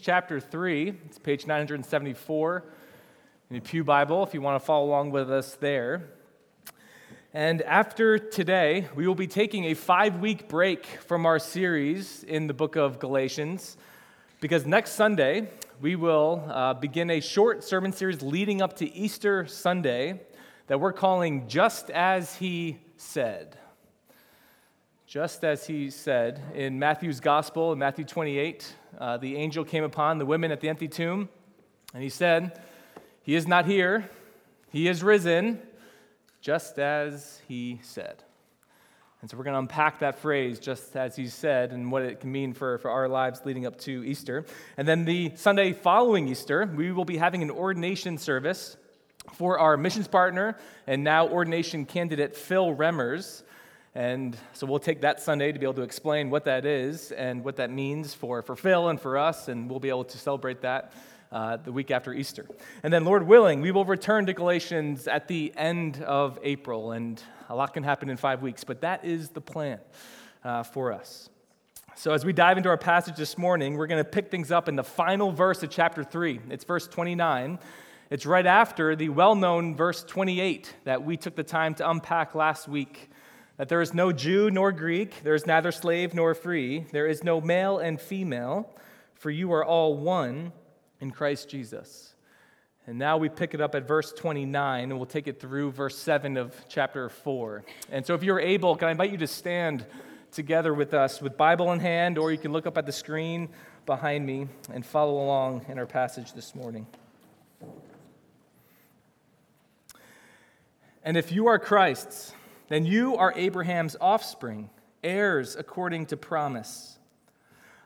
chapter 3. It's page 974 in the Pew Bible if you want to follow along with us there. And after today, we will be taking a five week break from our series in the book of Galatians because next Sunday we will uh, begin a short sermon series leading up to Easter Sunday that we're calling Just As He Said. Just as he said in Matthew's Gospel, in Matthew 28, uh, the angel came upon the women at the empty tomb, and he said, He is not here, he is risen, just as he said. And so we're going to unpack that phrase, just as he said, and what it can mean for, for our lives leading up to Easter. And then the Sunday following Easter, we will be having an ordination service for our missions partner and now ordination candidate Phil Remmers. And so we'll take that Sunday to be able to explain what that is and what that means for, for Phil and for us, and we'll be able to celebrate that uh, the week after Easter. And then, Lord willing, we will return to Galatians at the end of April, and a lot can happen in five weeks, but that is the plan uh, for us. So, as we dive into our passage this morning, we're going to pick things up in the final verse of chapter 3. It's verse 29. It's right after the well known verse 28 that we took the time to unpack last week that there is no Jew nor Greek, there is neither slave nor free, there is no male and female, for you are all one in Christ Jesus. And now we pick it up at verse 29, and we'll take it through verse 7 of chapter 4. And so if you're able, can I invite you to stand together with us with Bible in hand, or you can look up at the screen behind me and follow along in our passage this morning. And if you are Christ's, then you are Abraham's offspring, heirs according to promise.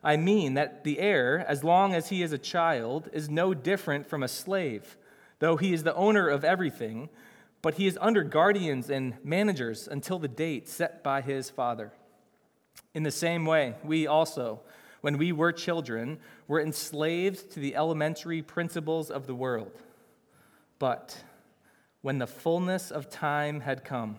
I mean that the heir, as long as he is a child, is no different from a slave, though he is the owner of everything, but he is under guardians and managers until the date set by his father. In the same way, we also, when we were children, were enslaved to the elementary principles of the world. But when the fullness of time had come,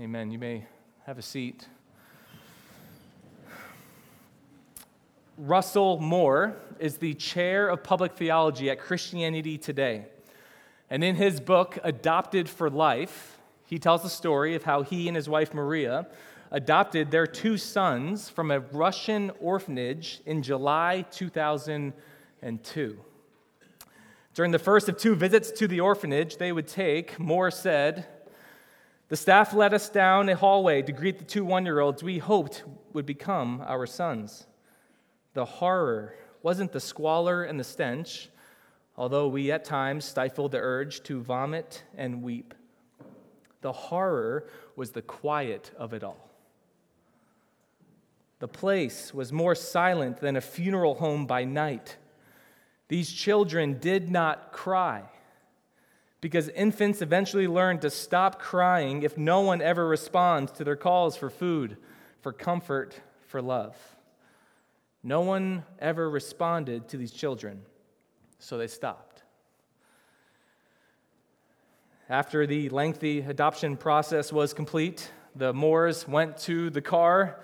Amen. You may have a seat. Russell Moore is the chair of public theology at Christianity Today. And in his book, Adopted for Life, he tells the story of how he and his wife Maria adopted their two sons from a Russian orphanage in July 2002. During the first of two visits to the orphanage they would take, Moore said, the staff led us down a hallway to greet the two one year olds we hoped would become our sons. The horror wasn't the squalor and the stench, although we at times stifled the urge to vomit and weep. The horror was the quiet of it all. The place was more silent than a funeral home by night. These children did not cry because infants eventually learn to stop crying if no one ever responds to their calls for food, for comfort, for love. No one ever responded to these children, so they stopped. After the lengthy adoption process was complete, the Moores went to the car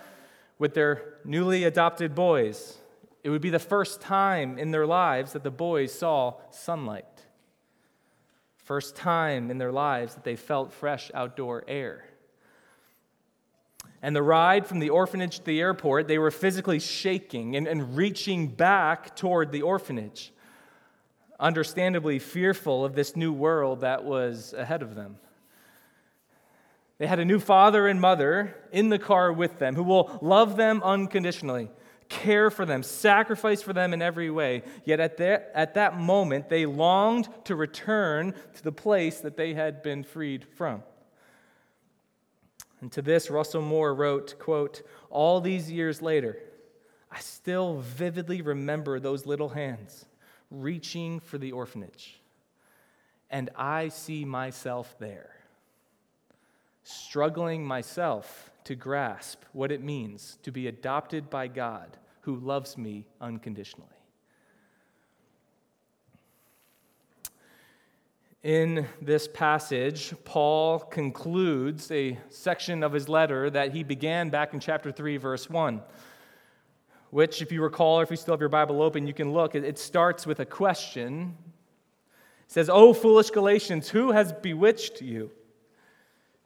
with their newly adopted boys. It would be the first time in their lives that the boys saw sunlight. First time in their lives that they felt fresh outdoor air. And the ride from the orphanage to the airport, they were physically shaking and, and reaching back toward the orphanage, understandably fearful of this new world that was ahead of them. They had a new father and mother in the car with them who will love them unconditionally care for them, sacrifice for them in every way. Yet at that, at that moment, they longed to return to the place that they had been freed from. And to this, Russell Moore wrote, quote, All these years later, I still vividly remember those little hands reaching for the orphanage. And I see myself there, struggling myself to grasp what it means to be adopted by God who loves me unconditionally. In this passage, Paul concludes a section of his letter that he began back in chapter 3, verse 1, which, if you recall, or if you still have your Bible open, you can look. It starts with a question. It says, O foolish Galatians, who has bewitched you?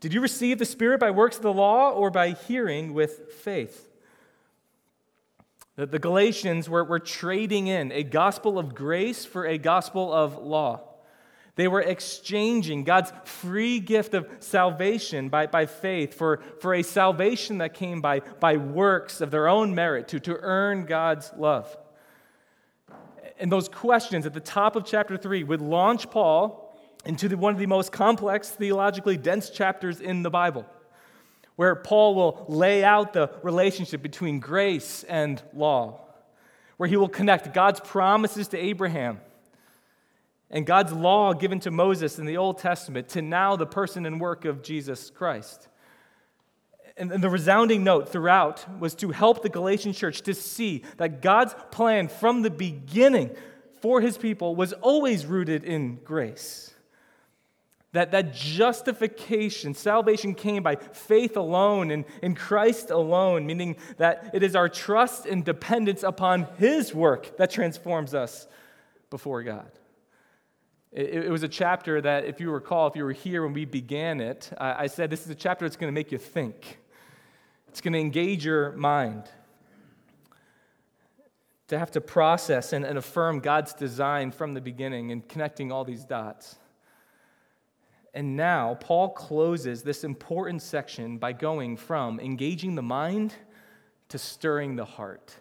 Did you receive the Spirit by works of the law or by hearing with faith? The Galatians were, were trading in a gospel of grace for a gospel of law. They were exchanging God's free gift of salvation by, by faith for, for a salvation that came by, by works of their own merit to, to earn God's love. And those questions at the top of chapter 3 would launch Paul into the, one of the most complex, theologically dense chapters in the Bible, where Paul will lay out the relationship between grace and law, where he will connect God's promises to Abraham and God's law given to Moses in the Old Testament to now the person and work of Jesus Christ. And the resounding note throughout was to help the Galatian church to see that God's plan from the beginning for his people was always rooted in grace. That, that justification, salvation came by faith alone and in Christ alone, meaning that it is our trust and dependence upon his work that transforms us before God. It, it, was a chapter that, if you recall, if you were here when we began it, I, I said this is a chapter that's going to make you think. It's going to engage your mind. To have to process and, and affirm God's design from the beginning and connecting all these dots. And now, Paul closes this important section by going from engaging the mind to stirring the heart.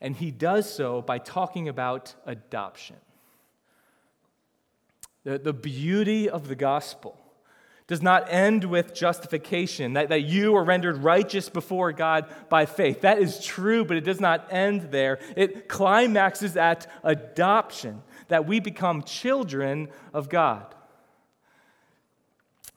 And he does so by talking about adoption. The, the beauty of the gospel does not end with justification, that, that you are rendered righteous before God by faith. That is true, but it does not end there. It climaxes at adoption, that we become children of God.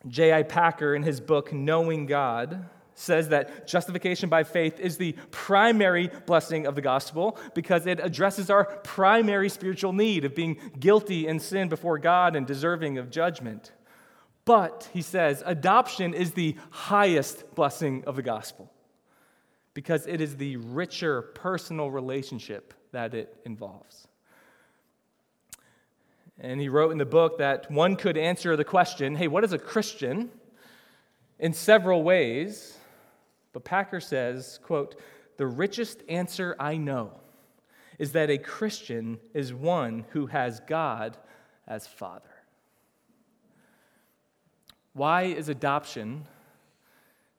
J.I. Packer, in his book, Knowing God, says that justification by faith is the primary blessing of the gospel because it addresses our primary spiritual need of being guilty in sin before God and deserving of judgment. But, he says, adoption is the highest blessing of the gospel because it is the richer personal relationship that it involves. And he wrote in the book that one could answer the question hey, what is a Christian? in several ways. But Packer says, quote, the richest answer I know is that a Christian is one who has God as Father. Why is adoption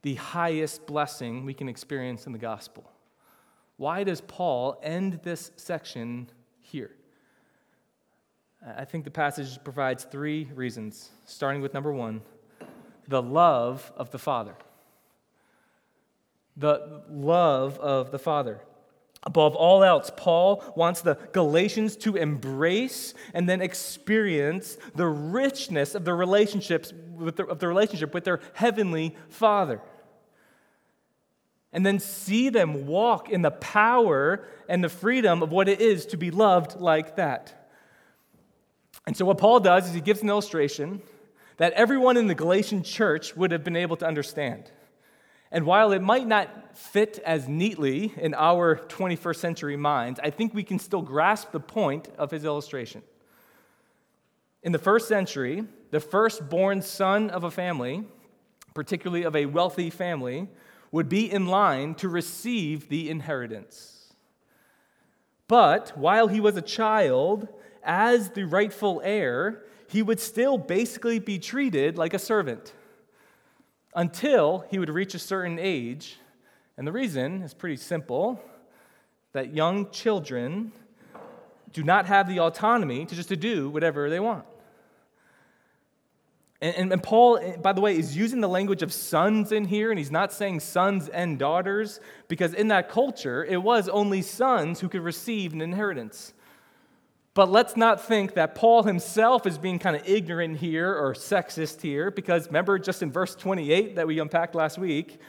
the highest blessing we can experience in the gospel? Why does Paul end this section here? I think the passage provides three reasons, starting with number one the love of the Father the love of the Father. Above all else, Paul wants the Galatians to embrace and then experience the richness of the relationships the, of the relationship with their heavenly Father. And then see them walk in the power and the freedom of what it is to be loved like that. And so, what Paul does is he gives an illustration that everyone in the Galatian church would have been able to understand. And while it might not fit as neatly in our 21st century minds, I think we can still grasp the point of his illustration. In the first century, the firstborn son of a family, particularly of a wealthy family, would be in line to receive the inheritance. But while he was a child, as the rightful heir, he would still basically be treated like a servant until he would reach a certain age. And the reason is pretty simple that young children do not have the autonomy to just to do whatever they want. And, and, Paul, by the way, is using the language of sons in here, and he's not saying sons and daughters, because in that culture, it was only sons who could receive an inheritance. But let's not think that Paul himself is being kind of ignorant here or sexist here, because remember, just in verse 28 that we unpacked last week,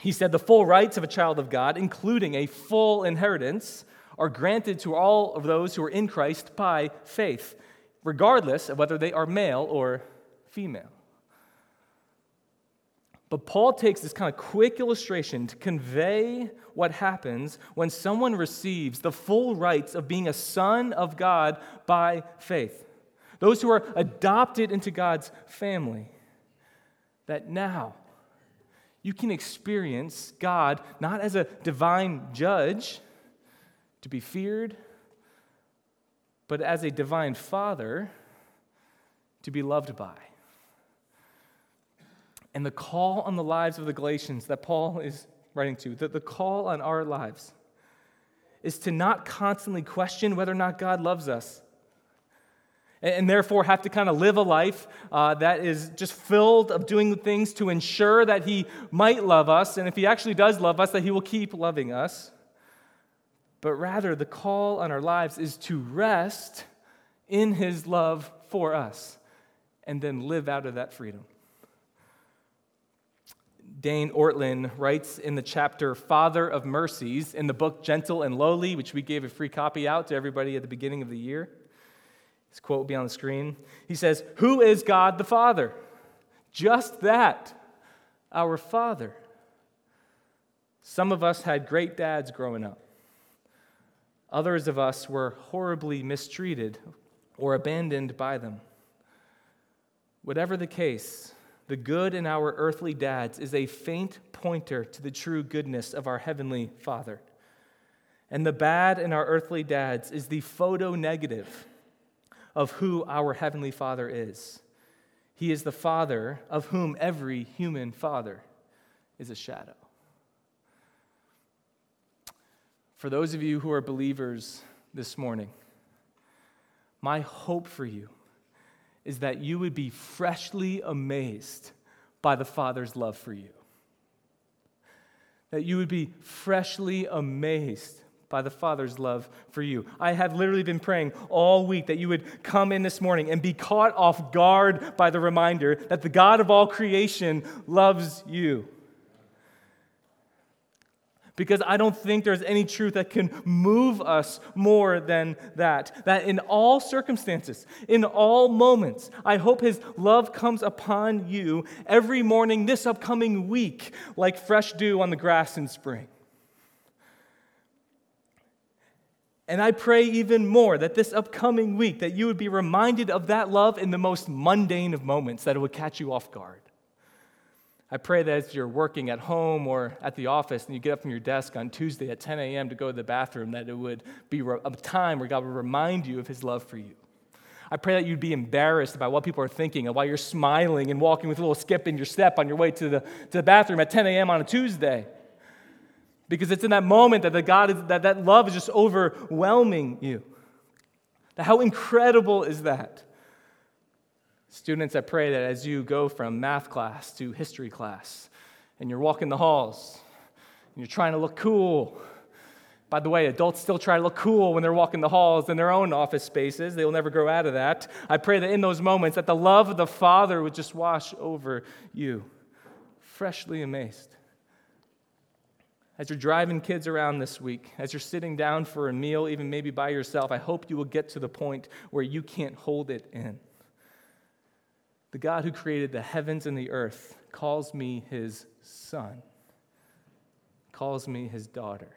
he said the full rights of a child of God, including a full inheritance, are granted to all of those who are in Christ by faith, regardless of whether they are male or female. But Paul takes this kind of quick illustration to convey what happens when someone receives the full rights of being a son of God by faith. Those who are adopted into God's family. That now you can experience God not as a divine judge to be feared, but as a divine father to be loved by. And the call on the lives of the Galatians that Paul is writing to, that the call on our lives is to not constantly question whether or not God loves us. And, therefore have to kind of live a life uh, that is just filled of doing things to ensure that He might love us. And if He actually does love us, that He will keep loving us. But rather, the call on our lives is to rest in His love for us and then live out of that freedom. Dane Ortlund writes in the chapter Father of Mercies in the book Gentle and Lowly, which we gave a free copy out to everybody at the beginning of the year. His quote will be on the screen. He says, Who is God the Father? Just that, our Father. Some of us had great dads growing up. Others of us were horribly mistreated or abandoned by them. Whatever the case, the good in our earthly dads is a faint pointer to the true goodness of our heavenly Father. And the bad in our earthly dads is the photo negative of who our heavenly Father is. He is the Father of whom every human father is a shadow. For those of you who are believers this morning, my hope for you is that you would be freshly amazed by the Father's love for you. That you would be freshly amazed by the Father's love for you. I have literally been praying all week that you would come in this morning and be caught off guard by the reminder that the God of all creation loves you because I don't think there's any truth that can move us more than that. That in all circumstances, in all moments, I hope His love comes upon you every morning this upcoming week, like fresh dew on the grass in spring. And I pray even more that this upcoming week that you would be reminded of that love in the most mundane of moments that it would catch you off guard. I pray that as you're working at home or at the office and you get up from your desk on Tuesday at 10 a.m. to go to the bathroom, that it would be a time where God would remind you of his love for you. I pray that you'd be embarrassed about what people are thinking and while you're smiling and walking with a little skip in your step on your way to the, to the bathroom at 10 a.m. on a Tuesday. Because it's in that moment that, the God is, that that love is just overwhelming you. How incredible is that? Students, I pray that as you go from math class to history class and you're walking the halls and you're trying to look cool, by the way, adults still try to look cool when they're walking the halls in their own office spaces. They will never grow out of that. I pray that in those moments that the love of the Father would just wash over you, freshly amazed. As you're driving kids around this week, as you're sitting down for a meal, even maybe by yourself, I hope you will get to the point where you can't hold it in. The God who created the heavens and the earth calls me his son, calls me his daughter.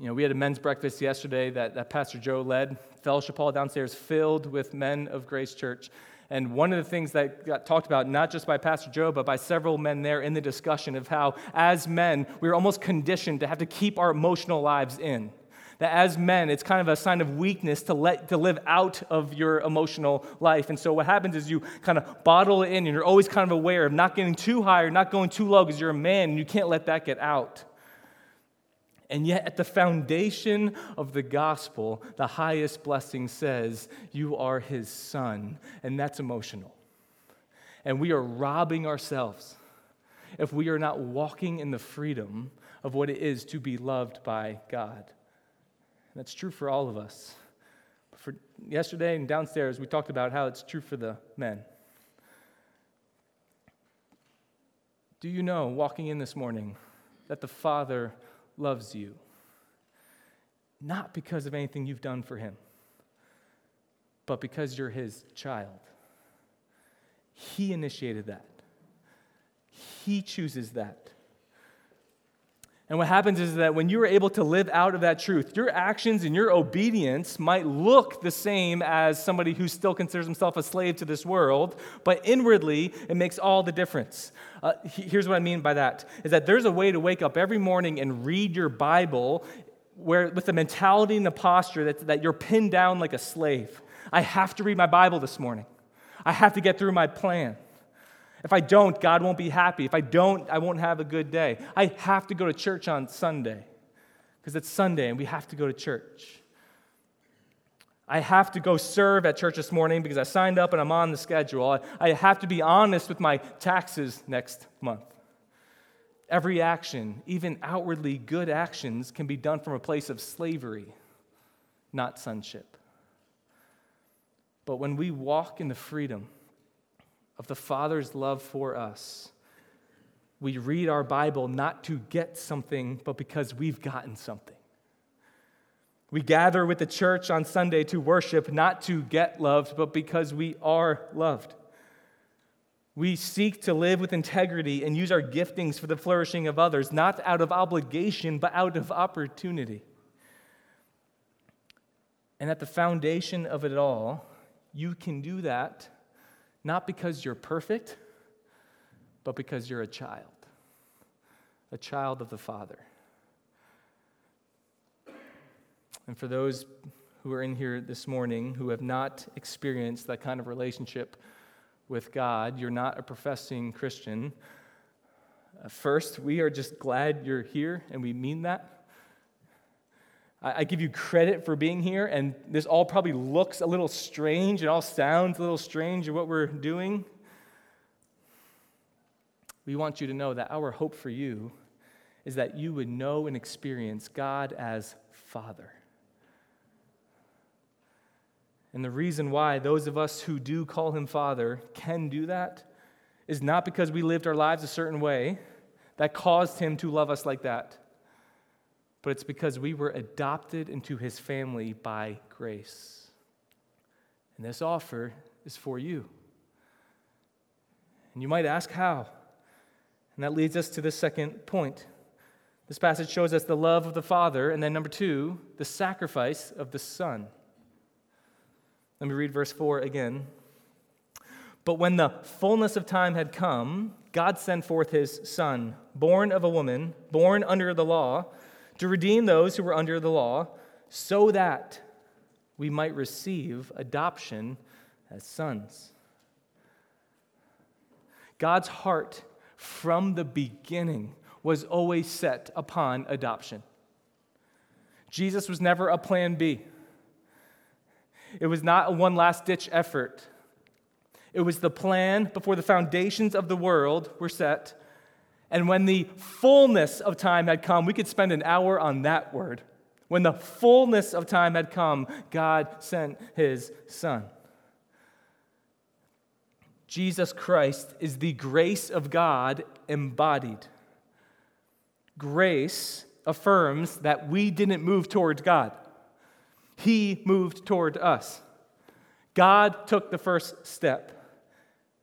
You know, we had a men's breakfast yesterday that, that Pastor Joe led, fellowship hall downstairs filled with men of Grace Church. And one of the things that got talked about, not just by Pastor Joe, but by several men there in the discussion of how, as men, we are almost conditioned to have to keep our emotional lives in that as men, it's kind of a sign of weakness to, let, to live out of your emotional life. And so what happens is you kind of bottle it in, and you're always kind of aware of not getting too high or not going too low because you're a man and you can't let that get out. And yet, at the foundation of the gospel, the highest blessing says, You are his son. And that's emotional. And we are robbing ourselves if we are not walking in the freedom of what it is to be loved by God. That's true for all of us. For yesterday and downstairs, we talked about how it's true for the men. Do you know, walking in this morning, that the Father loves you? Not because of anything you've done for him, but because you're his child. He initiated that, he chooses that. And what happens is that when you are able to live out of that truth, your actions and your obedience might look the same as somebody who still considers himself a slave to this world, but inwardly, it makes all the difference. Uh, here's what I mean by that is that there's a way to wake up every morning and read your Bible where, with the mentality and the posture that, that you're pinned down like a slave. I have to read my Bible this morning, I have to get through my plan. If I don't, God won't be happy. If I don't, I won't have a good day. I have to go to church on Sunday because it's Sunday and we have to go to church. I have to go serve at church this morning because I signed up and I'm on the schedule. I have to be honest with my taxes next month. Every action, even outwardly good actions, can be done from a place of slavery, not sonship. But when we walk in the freedom, of the Father's love for us. We read our Bible not to get something, but because we've gotten something. We gather with the church on Sunday to worship, not to get loved, but because we are loved. We seek to live with integrity and use our giftings for the flourishing of others, not out of obligation, but out of opportunity. And at the foundation of it all, you can do that not because you're perfect, but because you're a child, a child of the Father. And for those who are in here this morning who have not experienced that kind of relationship with God, you're not a professing Christian. Uh, first, we are just glad you're here, and we mean that. I give you credit for being here, and this all probably looks a little strange. It all sounds a little strange of what we're doing. We want you to know that our hope for you is that you would know and experience God as Father. And the reason why those of us who do call him Father can do that is not because we lived our lives a certain way that caused him to love us like that but it's because we were adopted into his family by grace. And this offer is for you. And you might ask how. And that leads us to the second point. This passage shows us the love of the Father, and then number two, the sacrifice of the Son. Let me read verse 4 again. But when the fullness of time had come, God sent forth his Son, born of a woman, born under the law to redeem those who were under the law, so that we might receive adoption as sons. God's heart from the beginning was always set upon adoption. Jesus was never a plan B. It was not a one last ditch effort. It was the plan before the foundations of the world were set and when the fullness of time had come, we could spend an hour on that word. When the fullness of time had come, God sent his son. Jesus Christ is the grace of God embodied. Grace affirms that we didn't move towards God, He moved toward us. God took the first step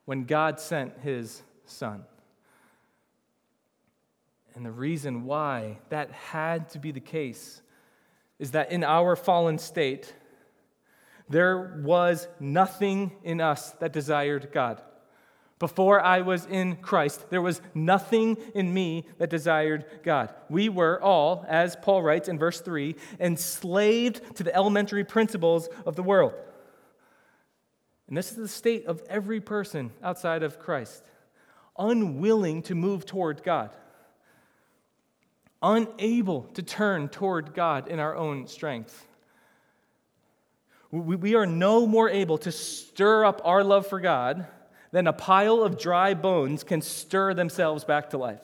when God sent His Son. And the reason why that had to be the case is that in our fallen state, there was nothing in us that desired God. Before I was in Christ, there was nothing in me that desired God. We were all, as Paul writes in verse 3, enslaved to the elementary principles of the world. And this is the state of every person outside of Christ, unwilling to move toward God unable to turn toward God in our own strength. We, are no more able to stir up our love for God than a pile of dry bones can stir themselves back to life.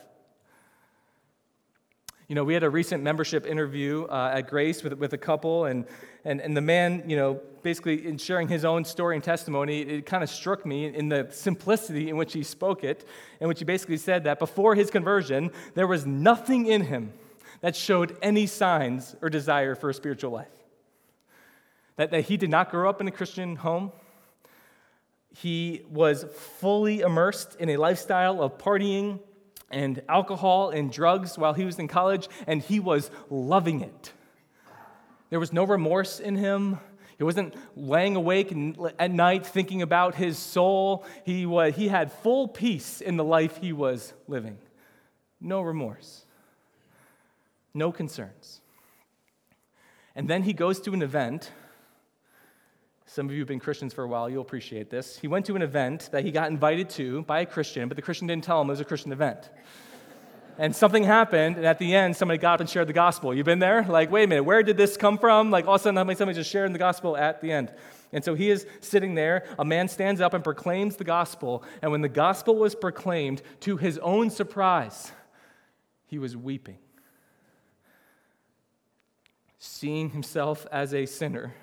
You know, we had a recent membership interview uh, at Grace with, with a couple, and, and, and the man, you know, basically in sharing his own story and testimony, it kind of struck me in the simplicity in which he spoke it, in which he basically said that before his conversion, there was nothing in him that showed any signs or desire for a spiritual life. That, that he did not grow up in a Christian home. He was fully immersed in a lifestyle of partying and alcohol and drugs while he was in college, and he was loving it. There was no remorse in him. He wasn't laying awake at night thinking about his soul. He, was, he had full peace in the life he was living. No remorse, no concerns. And then he goes to an event some of you have been Christians for a while, you'll appreciate this. He went to an event that he got invited to by a Christian, but the Christian didn't tell him it was a Christian event. And something happened, and at the end, somebody got up and shared the gospel. You've been there? Like, wait a minute, where did this come from? Like, all of a sudden, somebody just sharing the gospel at the end. And so he is sitting there. A man stands up and proclaims the gospel. And when the gospel was proclaimed, to his own surprise, he was weeping, seeing himself as a sinner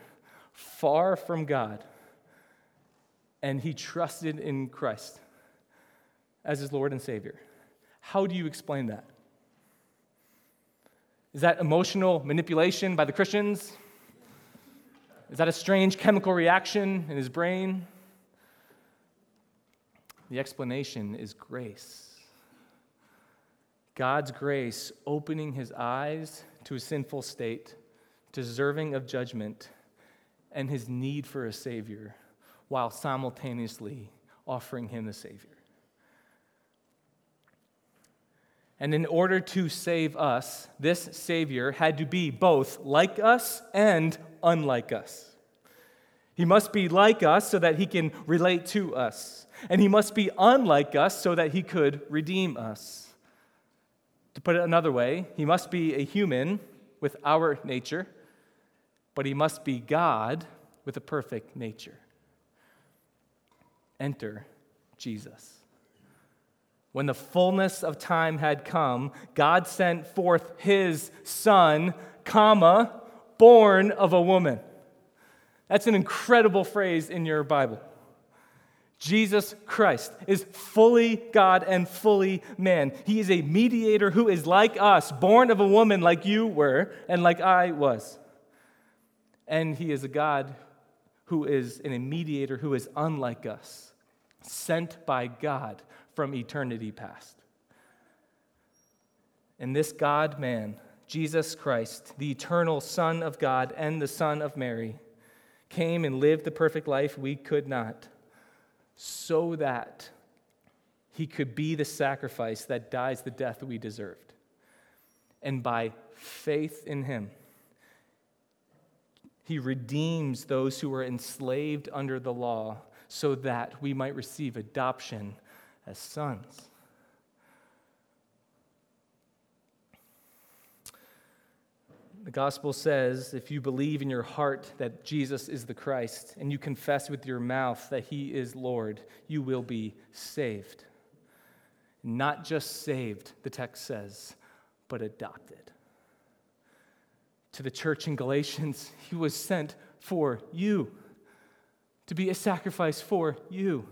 far from God, and he trusted in Christ as his Lord and Savior. How do you explain that? Is that emotional manipulation by the Christians? Is that a strange chemical reaction in his brain? The explanation is grace. God's grace opening his eyes to a sinful state, deserving of judgment, and his need for a Savior while simultaneously offering him the Savior. And in order to save us, this Savior had to be both like us and unlike us. He must be like us so that he can relate to us. And he must be unlike us so that he could redeem us. To put it another way, he must be a human with our nature but he must be God with a perfect nature. Enter Jesus. When the fullness of time had come, God sent forth his son, comma, born of a woman. That's an incredible phrase in your Bible. Jesus Christ is fully God and fully man. He is a mediator who is like us, born of a woman like you were and like I was and he is a God who is an, mediator who is unlike us, sent by God from eternity past. And this God man, Jesus Christ, the eternal Son of God and the Son of Mary, came and lived the perfect life we could not, so that he could be the sacrifice that dies the death we deserved. And by faith in him, he redeems those who were enslaved under the law so that we might receive adoption as sons. The gospel says if you believe in your heart that Jesus is the Christ and you confess with your mouth that he is Lord, you will be saved. Not just saved, the text says, but adopted to the church in Galatians, he was sent for you, to be a sacrifice for you.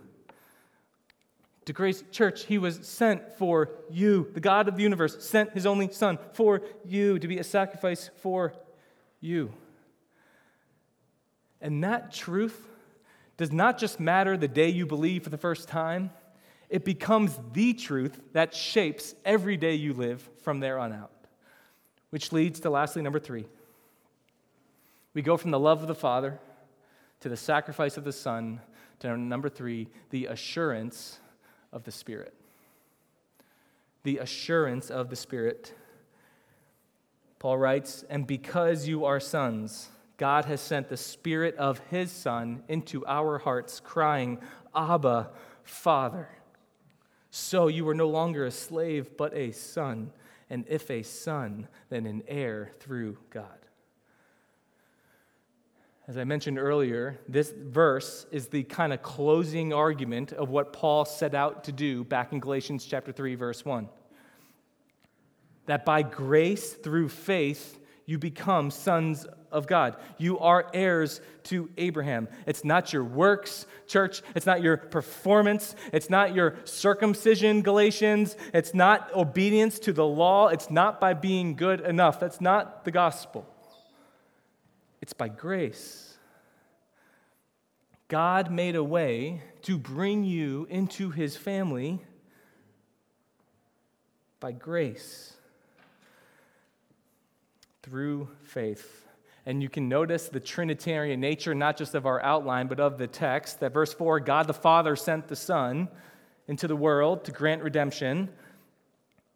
To Grace Church, he was sent for you. The God of the universe sent his only Son for you to be a sacrifice for you. And that truth does not just matter the day you believe for the first time, it becomes the truth that shapes every day you live from there on out. Which leads to, lastly, number three. We go from the love of the Father to the sacrifice of the Son to number three, the assurance of the Spirit. The assurance of the Spirit. Paul writes, And because you are sons, God has sent the Spirit of His Son into our hearts, crying, Abba, Father. So you are no longer a slave, but a son. and if a son, then an heir through God. As I mentioned earlier, this verse is the kind of closing argument of what Paul set out to do back in Galatians chapter 3 verse 1. That by grace through faith you become sons of God. You are heirs to Abraham. It's not your works, church. It's not your performance. It's not your circumcision, Galatians. It's not obedience to the law. It's not by being good enough. That's not the gospel. It's by grace. God made a way to bring you into his family by grace through faith. And you can notice the Trinitarian nature, not just of our outline, but of the text. That verse 4 God the Father sent the Son into the world to grant redemption.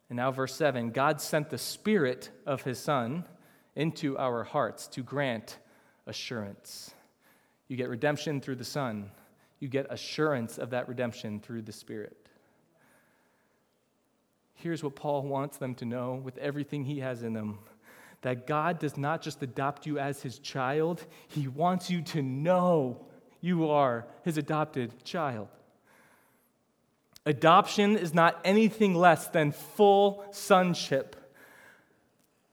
And now, verse 7 God sent the Spirit of His Son into our hearts to grant assurance. You get redemption through the Son, you get assurance of that redemption through the Spirit. Here's what Paul wants them to know with everything he has in them that God does not just adopt you as his child, he wants you to know you are his adopted child. Adoption is not anything less than full sonship.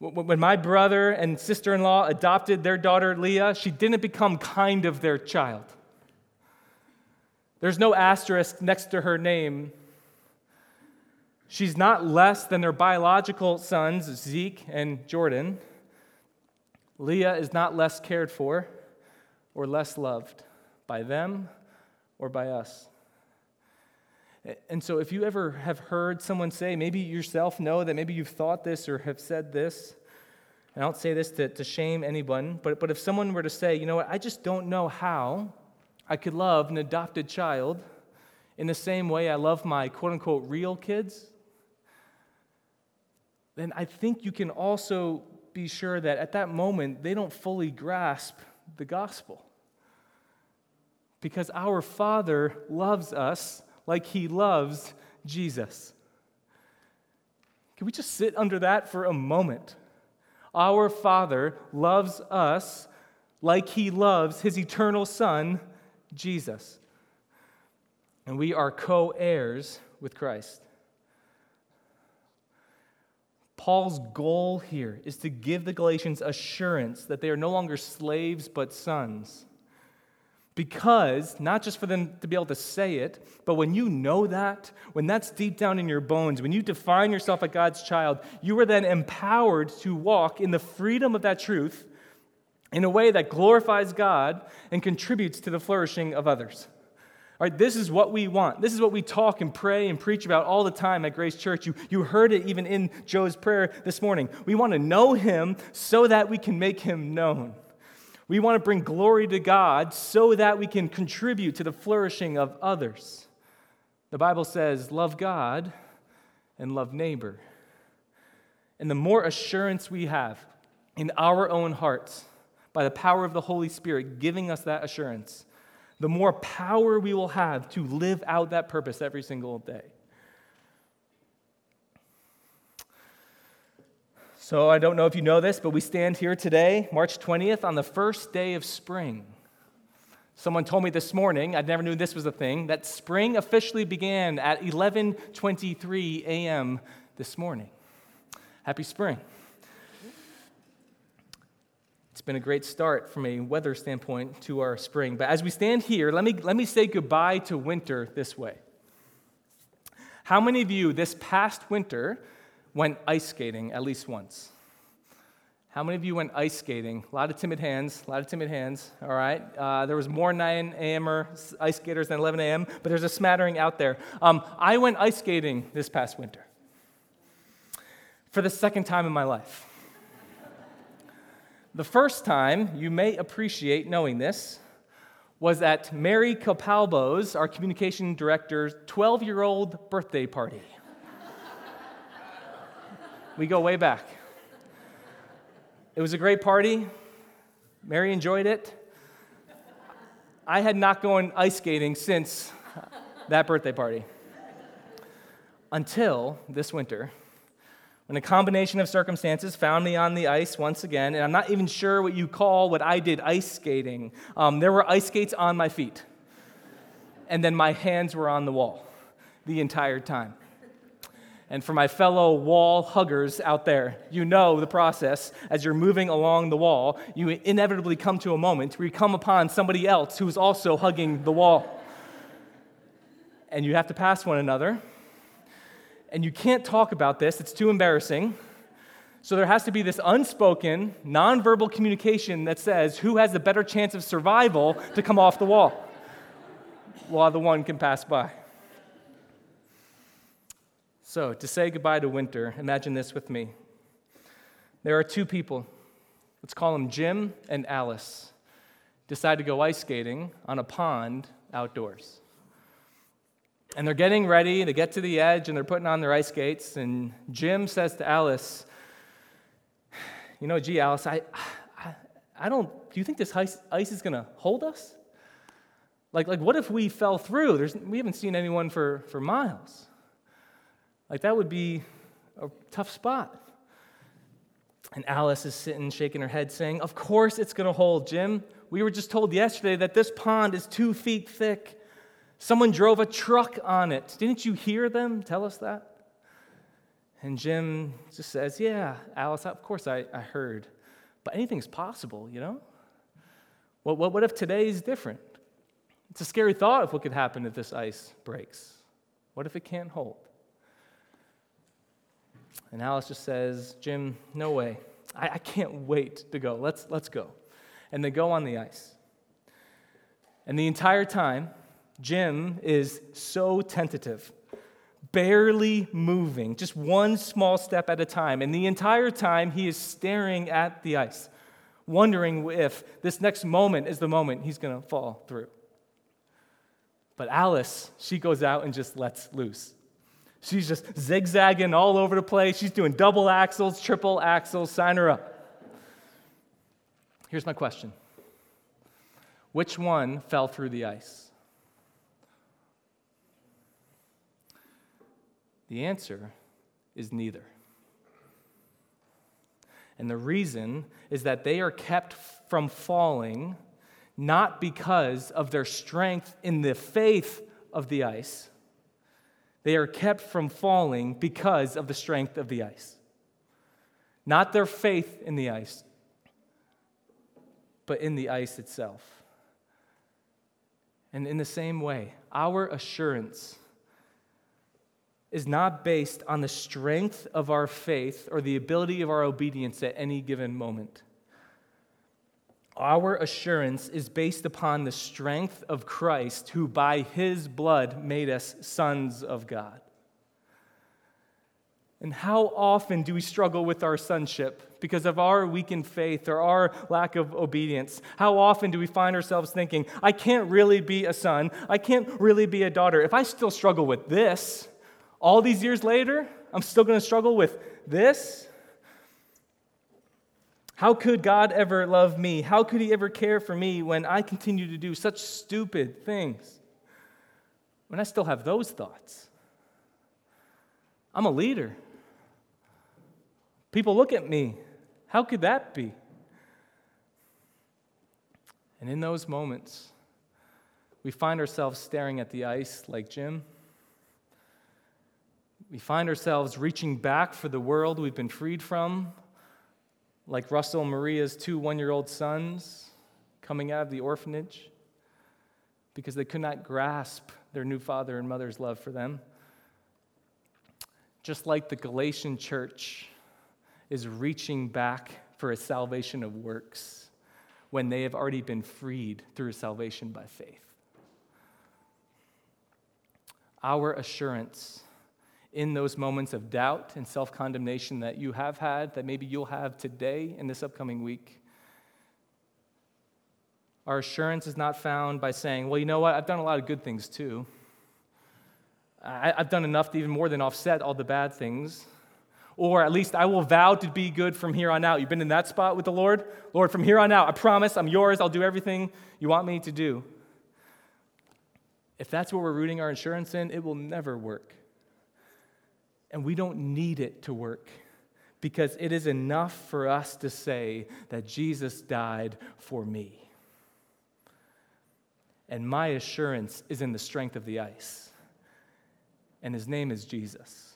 When my brother and sister in law adopted their daughter Leah, she didn't become kind of their child. There's no asterisk next to her name. She's not less than their biological sons, Zeke and Jordan. Leah is not less cared for or less loved by them or by us. And so, if you ever have heard someone say, maybe yourself know that maybe you've thought this or have said this, and I don't say this to, to shame anyone, but, but if someone were to say, you know what, I just don't know how I could love an adopted child in the same way I love my quote unquote real kids, then I think you can also be sure that at that moment they don't fully grasp the gospel. Because our Father loves us like he loves Jesus. Can we just sit under that for a moment? Our Father loves us like he loves his eternal Son, Jesus. And we are co heirs with Christ. Paul's goal here is to give the Galatians assurance that they are no longer slaves but sons. Because, not just for them to be able to say it, but when you know that, when that's deep down in your bones, when you define yourself as God's child, you are then empowered to walk in the freedom of that truth in a way that glorifies God and contributes to the flourishing of others. All right, this is what we want. This is what we talk and pray and preach about all the time at Grace Church. You, you heard it even in Joe's prayer this morning. We want to know him so that we can make him known. We want to bring glory to God so that we can contribute to the flourishing of others. The Bible says, love God and love neighbor. And the more assurance we have in our own hearts by the power of the Holy Spirit giving us that assurance, the more power we will have to live out that purpose every single day. So, I don't know if you know this, but we stand here today, March 20th, on the first day of spring. Someone told me this morning, I never knew this was a thing, that spring officially began at 11:23 a.m. this morning. Happy spring. It's been a great start from a weather standpoint to our spring. But as we stand here, let me, let me say goodbye to winter this way. How many of you this past winter went ice skating at least once? How many of you went ice skating? A lot of timid hands, a lot of timid hands, all right? Uh, there was more 9 a.m.er ice skaters than 11 a.m., but there's a smattering out there. Um, I went ice skating this past winter for the second time in my life. The first time, you may appreciate knowing this, was at Mary Capalbo's, our communication director's 12 year old birthday party. We go way back. It was a great party. Mary enjoyed it. I had not gone ice skating since that birthday party until this winter when a combination of circumstances found me on the ice once again, and I'm not even sure what you call what I did ice skating. Um, there were ice skates on my feet, and then my hands were on the wall the entire time. And for my fellow wall huggers out there, you know the process. As you're moving along the wall, you inevitably come to a moment where you come upon somebody else who's also hugging the wall. And you have to pass one another and you can't talk about this, it's too embarrassing. So there has to be this unspoken, nonverbal communication that says who has a better chance of survival to come off the wall while the one can pass by. So, to say goodbye to winter, imagine this with me. There are two people, let's call them Jim and Alice, decide to go ice skating on a pond outdoors. And they're getting ready to get to the edge and they're putting on their ice skates. And Jim says to Alice, You know, gee, Alice, I, I, I don't, do you think this ice, ice is going to hold us? Like, like, what if we fell through? There's, we haven't seen anyone for, for miles. Like, that would be a tough spot. And Alice is sitting, shaking her head, saying, Of course it's going to hold, Jim. We were just told yesterday that this pond is two feet thick. Someone drove a truck on it. Didn't you hear them tell us that? And Jim just says, Yeah, Alice, of course I, I heard. But anything's possible, you know? What, what, what if today's different? It's a scary thought of what could happen if this ice breaks. What if it can't hold? And Alice just says, Jim, no way. I, I can't wait to go. Let's, let's go. And they go on the ice. And the entire time, Jim is so tentative, barely moving, just one small step at a time. And the entire time, he is staring at the ice, wondering if this next moment is the moment he's going to fall through. But Alice, she goes out and just lets loose. She's just zigzagging all over the place. She's doing double axels, triple axels. Sign her up. Here's my question Which one fell through the ice? The answer is neither. And the reason is that they are kept from falling not because of their strength in the faith of the ice. They are kept from falling because of the strength of the ice. Not their faith in the ice, but in the ice itself. And in the same way, our assurance is not based on the strength of our faith or the ability of our obedience at any given moment. Our assurance is based upon the strength of Christ, who by his blood made us sons of God. And how often do we struggle with our sonship because of our weakened faith or our lack of obedience? How often do we find ourselves thinking, I can't really be a son, I can't really be a daughter? If I still struggle with this, all these years later, I'm still going to struggle with this. How could God ever love me? How could He ever care for me when I continue to do such stupid things? When I still have those thoughts. I'm a leader. People look at me. How could that be? And in those moments, we find ourselves staring at the ice like Jim. We find ourselves reaching back for the world we've been freed from, like Russell and Maria's two one year old sons coming out of the orphanage because they could not grasp their new father and mother's love for them. Just like the Galatian church is reaching back for a salvation of works when they have already been freed through salvation by faith. Our assurance in those moments of doubt and self condemnation that you have had, that maybe you'll have today in this upcoming week. Our assurance is not found by saying, well, you know what, I've done a lot of good things too. I, have done enough to even more than offset all the bad things. Or at least I will vow to be good from here on out. You've been in that spot with the Lord? Lord, from here on out, I promise I'm yours. I'll do everything you want me to do. If that's what we're rooting our insurance in, it will never work. And we don't need it to work because it is enough for us to say that Jesus died for me. And my assurance is in the strength of the ice. And his name is Jesus.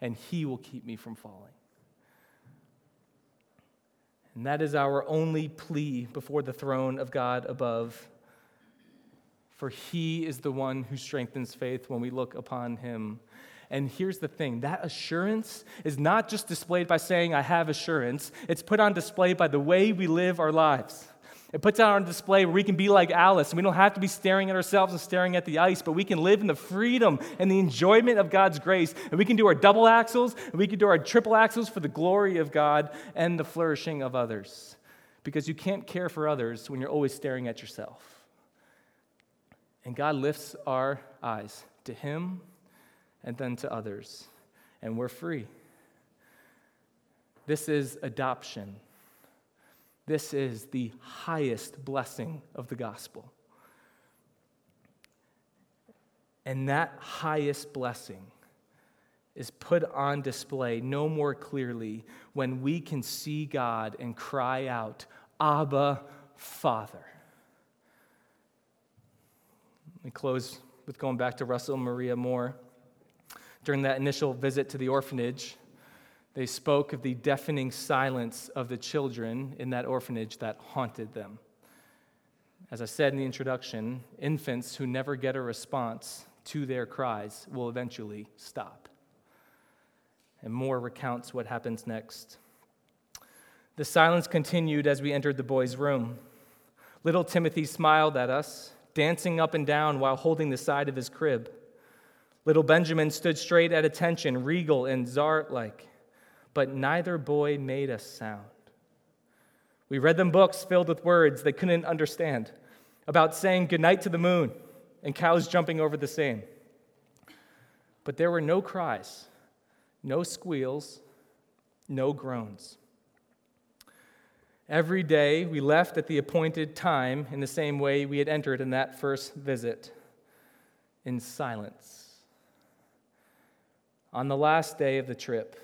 And he will keep me from falling. And that is our only plea before the throne of God above. For he is the one who strengthens faith when we look upon him. And here's the thing that assurance is not just displayed by saying, I have assurance, it's put on display by the way we live our lives. It puts it on display where we can be like Alice, and we don't have to be staring at ourselves and staring at the ice, but we can live in the freedom and the enjoyment of God's grace. And we can do our double axels, and we can do our triple axels for the glory of God and the flourishing of others. Because you can't care for others when you're always staring at yourself. And God lifts our eyes to Him and then to others, and we're free. This is adoption. This is the highest blessing of the gospel. And that highest blessing is put on display no more clearly when we can see God and cry out, Abba, Father. Let me close with going back to Russell Maria Moore. During that initial visit to the orphanage, they spoke of the deafening silence of the children in that orphanage that haunted them. As I said in the introduction, infants who never get a response to their cries will eventually stop. And Moore recounts what happens next. The silence continued as we entered the boy's room. Little Timothy smiled at us, dancing up and down while holding the side of his crib. Little Benjamin stood straight at attention, regal and czar like but neither boy made a sound. We read them books filled with words they couldn't understand about saying goodnight to the moon and cows jumping over the same. But there were no cries, no squeals, no groans. Every day we left at the appointed time in the same way we had entered in that first visit, in silence. On the last day of the trip,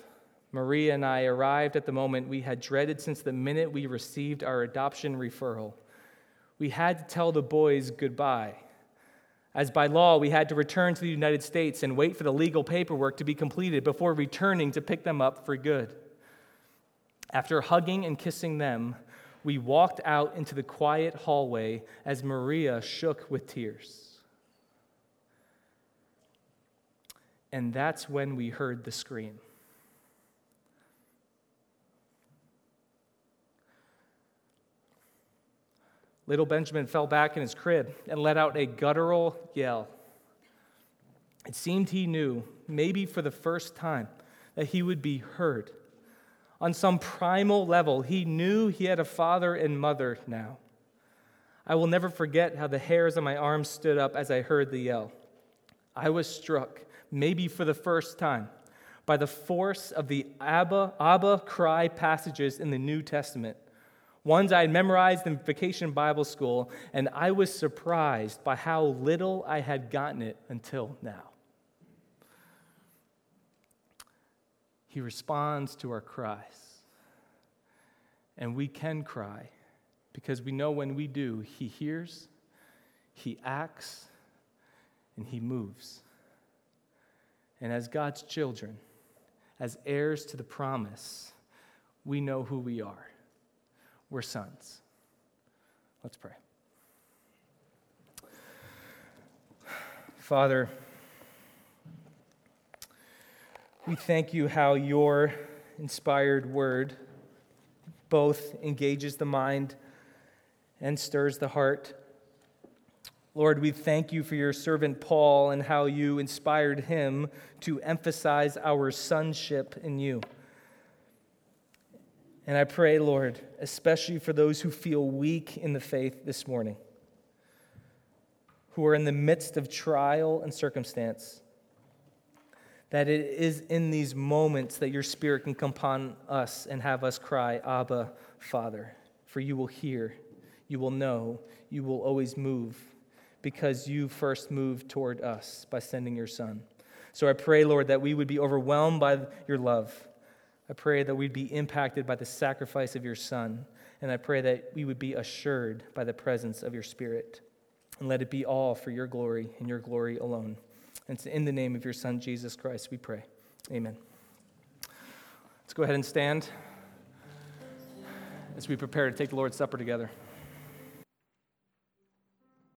Maria and I arrived at the moment we had dreaded since the minute we received our adoption referral. We had to tell the boys goodbye. As by law, we had to return to the United States and wait for the legal paperwork to be completed before returning to pick them up for good. After hugging and kissing them, we walked out into the quiet hallway as Maria shook with tears. And that's when we heard the scream. Little Benjamin fell back in his crib and let out a guttural yell. It seemed he knew, maybe for the first time, that he would be heard. On some primal level, he knew he had a father and mother now. I will never forget how the hairs on my arms stood up as I heard the yell. I was struck, maybe for the first time, by the force of the Abba, Abba cry passages in the New Testament ones I had memorized in vacation Bible school, and I was surprised by how little I had gotten it until now. He responds to our cries. And we can cry because we know when we do, He hears, He acts, and He moves. And as God's children, as heirs to the promise, we know who we are we're sons. Let's pray. Father, we thank you how your inspired word both engages the mind and stirs the heart. Lord, we thank you for your servant Paul and how you inspired him to emphasize our sonship in you. And I pray, Lord, especially for those who feel weak in the faith this morning, who are in the midst of trial and circumstance, that it is in these moments that your Spirit can come upon us and have us cry, Abba, Father. For you will hear, you will know, you will always move, because you first moved toward us by sending your Son. So I pray, Lord, that we would be overwhelmed by your love I pray that we'd be impacted by the sacrifice of your Son. And I pray that we would be assured by the presence of your Spirit. And let it be all for your glory and your glory alone. And it's in the name of your Son, Jesus Christ, we pray. Amen. Let's go ahead and stand as we prepare to take the Lord's Supper together.